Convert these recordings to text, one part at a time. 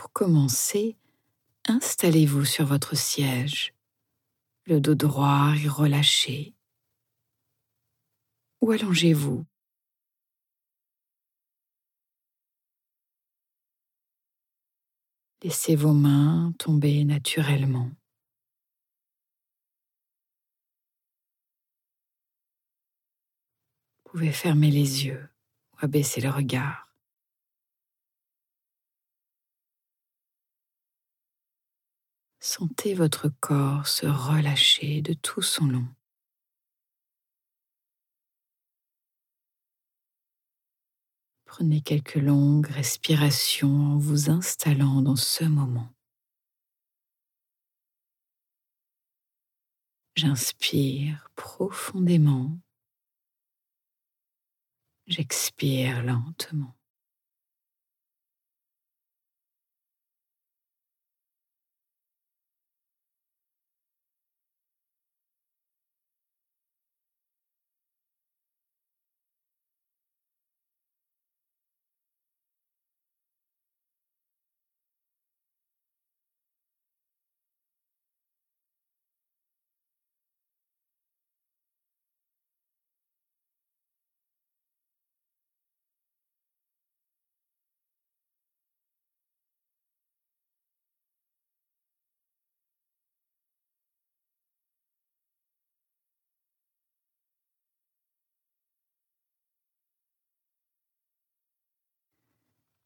Pour commencer, installez-vous sur votre siège, le dos droit et relâché, ou allongez-vous? Laissez vos mains tomber naturellement. Vous pouvez fermer les yeux ou abaisser le regard. Sentez votre corps se relâcher de tout son long. Prenez quelques longues respirations en vous installant dans ce moment. J'inspire profondément. J'expire lentement.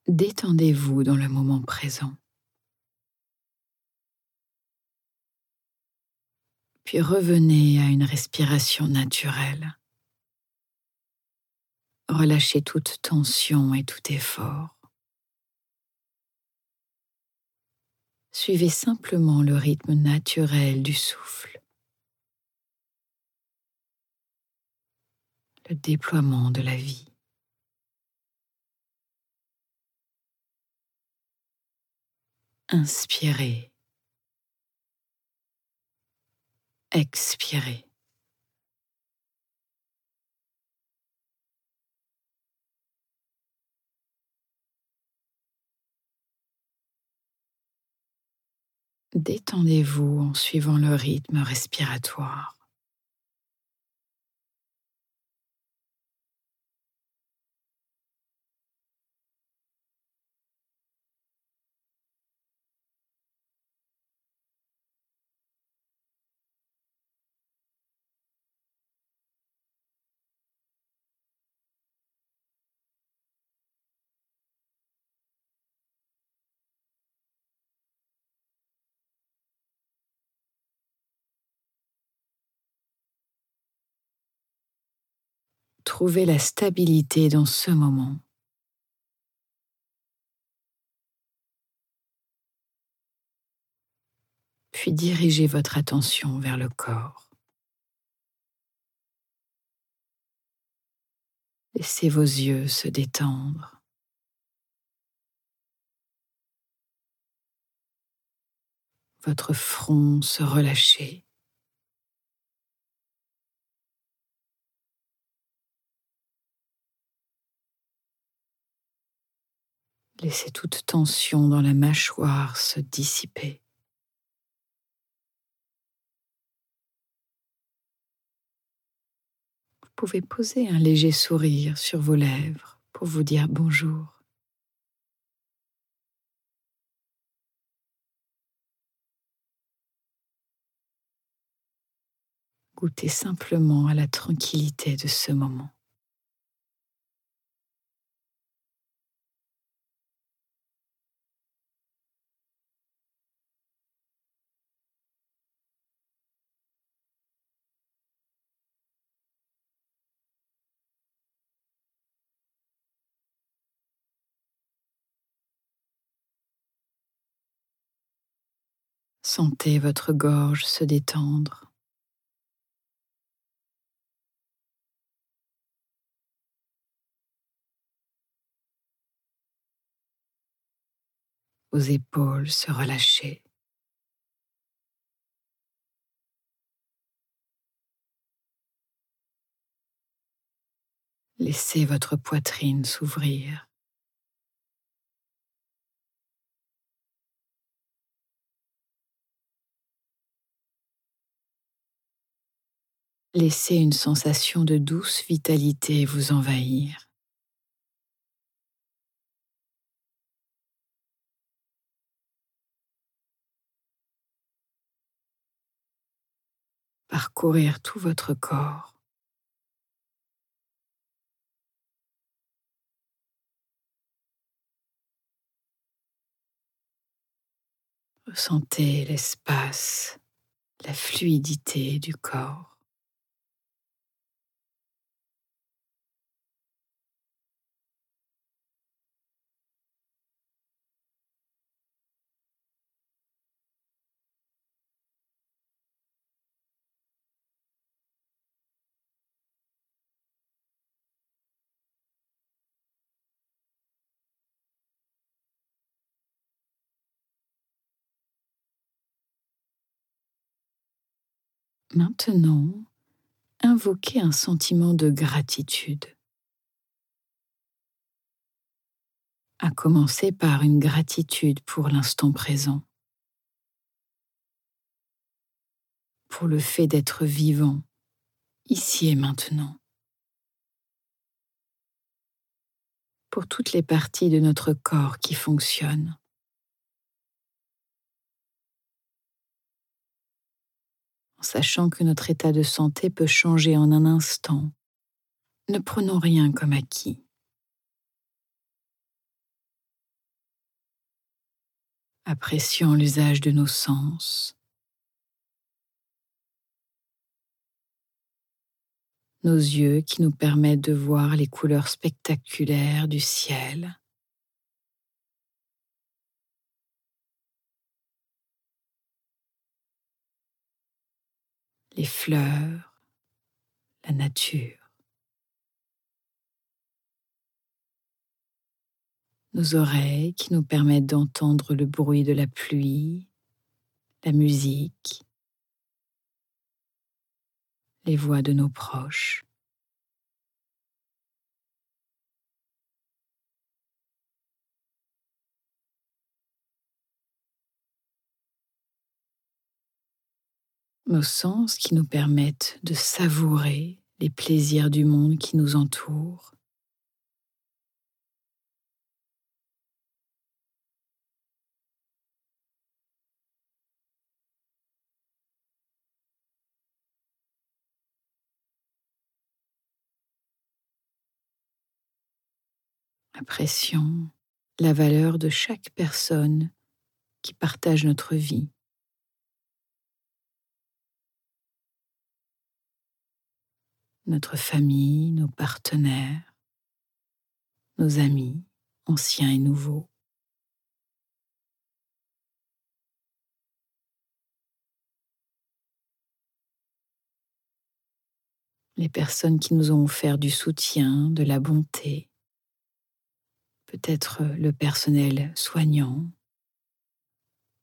Détendez-vous dans le moment présent. Puis revenez à une respiration naturelle. Relâchez toute tension et tout effort. Suivez simplement le rythme naturel du souffle. Le déploiement de la vie. Inspirez. Expirez. Détendez-vous en suivant le rythme respiratoire. Trouvez la stabilité dans ce moment. Puis dirigez votre attention vers le corps. Laissez vos yeux se détendre. Votre front se relâcher. Laissez toute tension dans la mâchoire se dissiper. Vous pouvez poser un léger sourire sur vos lèvres pour vous dire bonjour. Goûtez simplement à la tranquillité de ce moment. Sentez votre gorge se détendre. Vos épaules se relâcher. Laissez votre poitrine s'ouvrir. Laissez une sensation de douce vitalité vous envahir. Parcourir tout votre corps. Ressentez l'espace, la fluidité du corps. Maintenant, invoquez un sentiment de gratitude. À commencer par une gratitude pour l'instant présent, pour le fait d'être vivant, ici et maintenant, pour toutes les parties de notre corps qui fonctionnent. Sachant que notre état de santé peut changer en un instant. Ne prenons rien comme acquis. Apprécions l'usage de nos sens. Nos yeux qui nous permettent de voir les couleurs spectaculaires du ciel. Les fleurs, la nature. Nos oreilles qui nous permettent d'entendre le bruit de la pluie, la musique, les voix de nos proches. Nos sens qui nous permettent de savourer les plaisirs du monde qui nous entoure. Apprécions la valeur de chaque personne qui partage notre vie. Notre famille, nos partenaires, nos amis, anciens et nouveaux. Les personnes qui nous ont offert du soutien, de la bonté, peut-être le personnel soignant,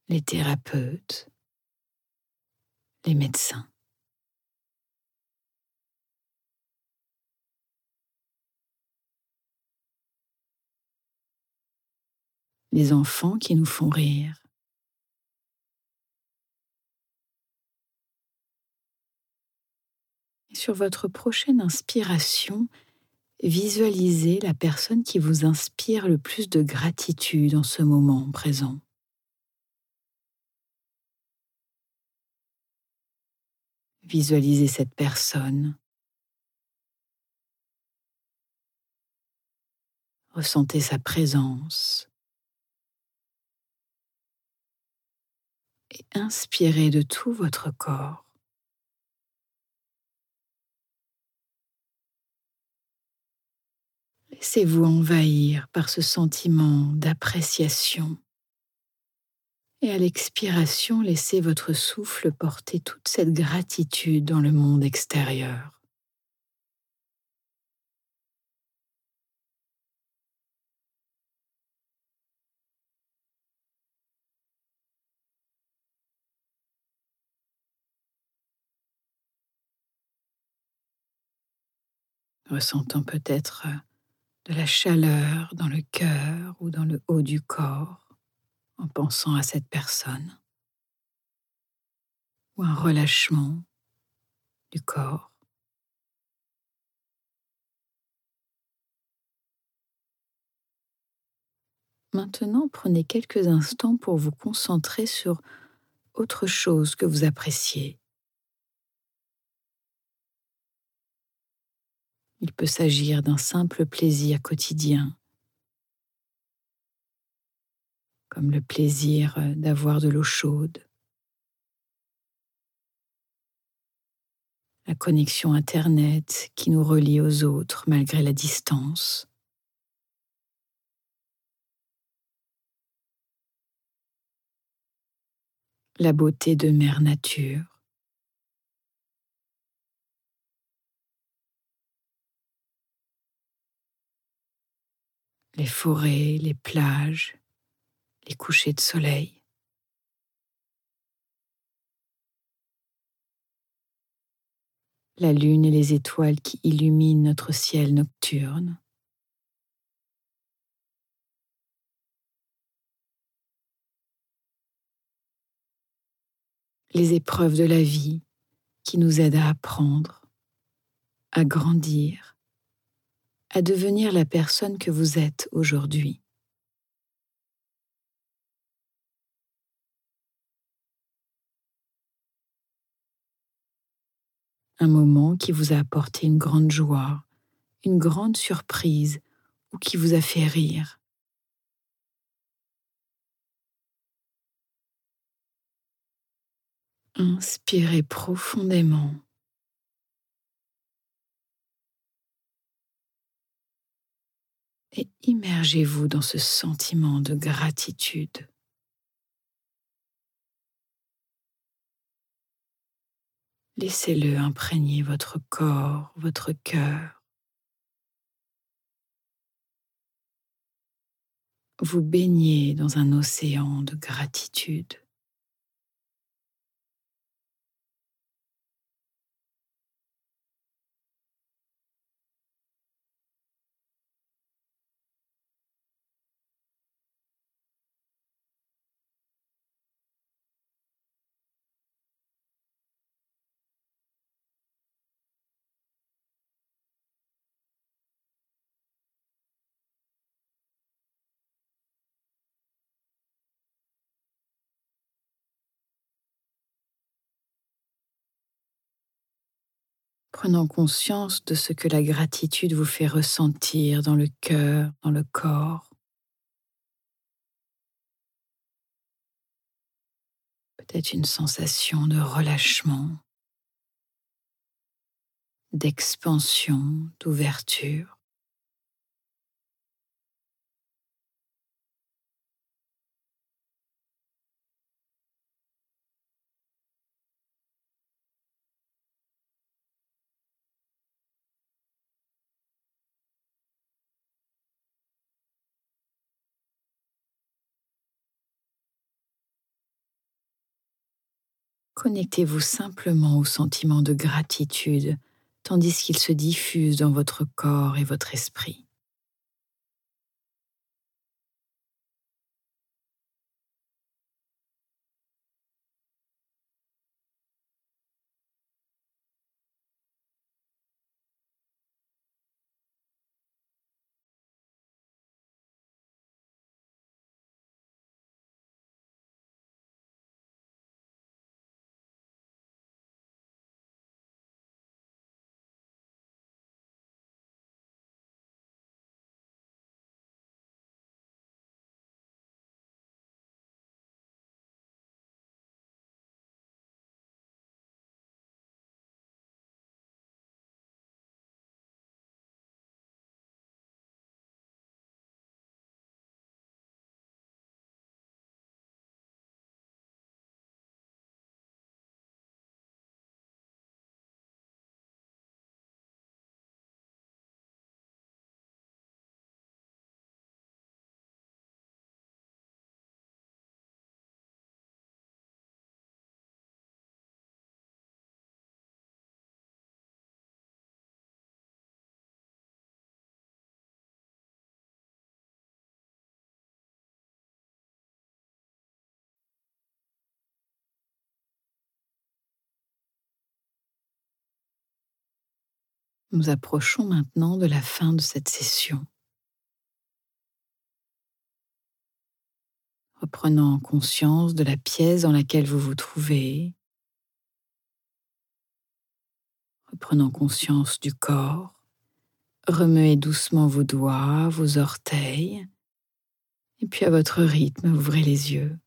les thérapeutes, les médecins. Les enfants qui nous font rire. Sur votre prochaine inspiration, visualisez la personne qui vous inspire le plus de gratitude en ce moment présent. Visualisez cette personne. Ressentez sa présence. Inspirez de tout votre corps. Laissez-vous envahir par ce sentiment d'appréciation. Et à l'expiration, laissez votre souffle porter toute cette gratitude dans le monde extérieur. ressentant peut-être euh, de la chaleur dans le cœur ou dans le haut du corps en pensant à cette personne, ou un relâchement du corps. Maintenant, prenez quelques instants pour vous concentrer sur autre chose que vous appréciez, Il peut s'agir d'un simple plaisir quotidien, comme le plaisir d'avoir de l'eau chaude, la connexion Internet qui nous relie aux autres malgré la distance. la beauté de Mère Nature. Les forêts, les plages, les couchers de soleil. La lune et les étoiles qui illuminent notre ciel nocturne. les épreuves de la vie qui nous aident à apprendre, à grandir, à devenir la personne que vous êtes aujourd'hui. Un moment qui vous a apporté une grande joie, une grande surprise ou qui vous a fait rire. Inspirez profondément. Et immergez-vous dans ce sentiment de gratitude. Laissez-le imprégner votre corps, votre cœur. Vous baignez dans un océan de gratitude. Prenant conscience de ce que la gratitude vous fait ressentir dans le cœur, dans le corps. Peut-être une sensation de relâchement, d'expansion, d'ouverture. Connectez-vous simplement au sentiment de gratitude tandis qu'il se diffuse dans votre corps et votre esprit. Nous approchons maintenant de la fin de cette session. reprenant conscience de la pièce dans laquelle vous vous trouvez, reprenant conscience du corps. Remuez doucement vos doigts, vos orteils, et puis à votre rythme, ouvrez les yeux.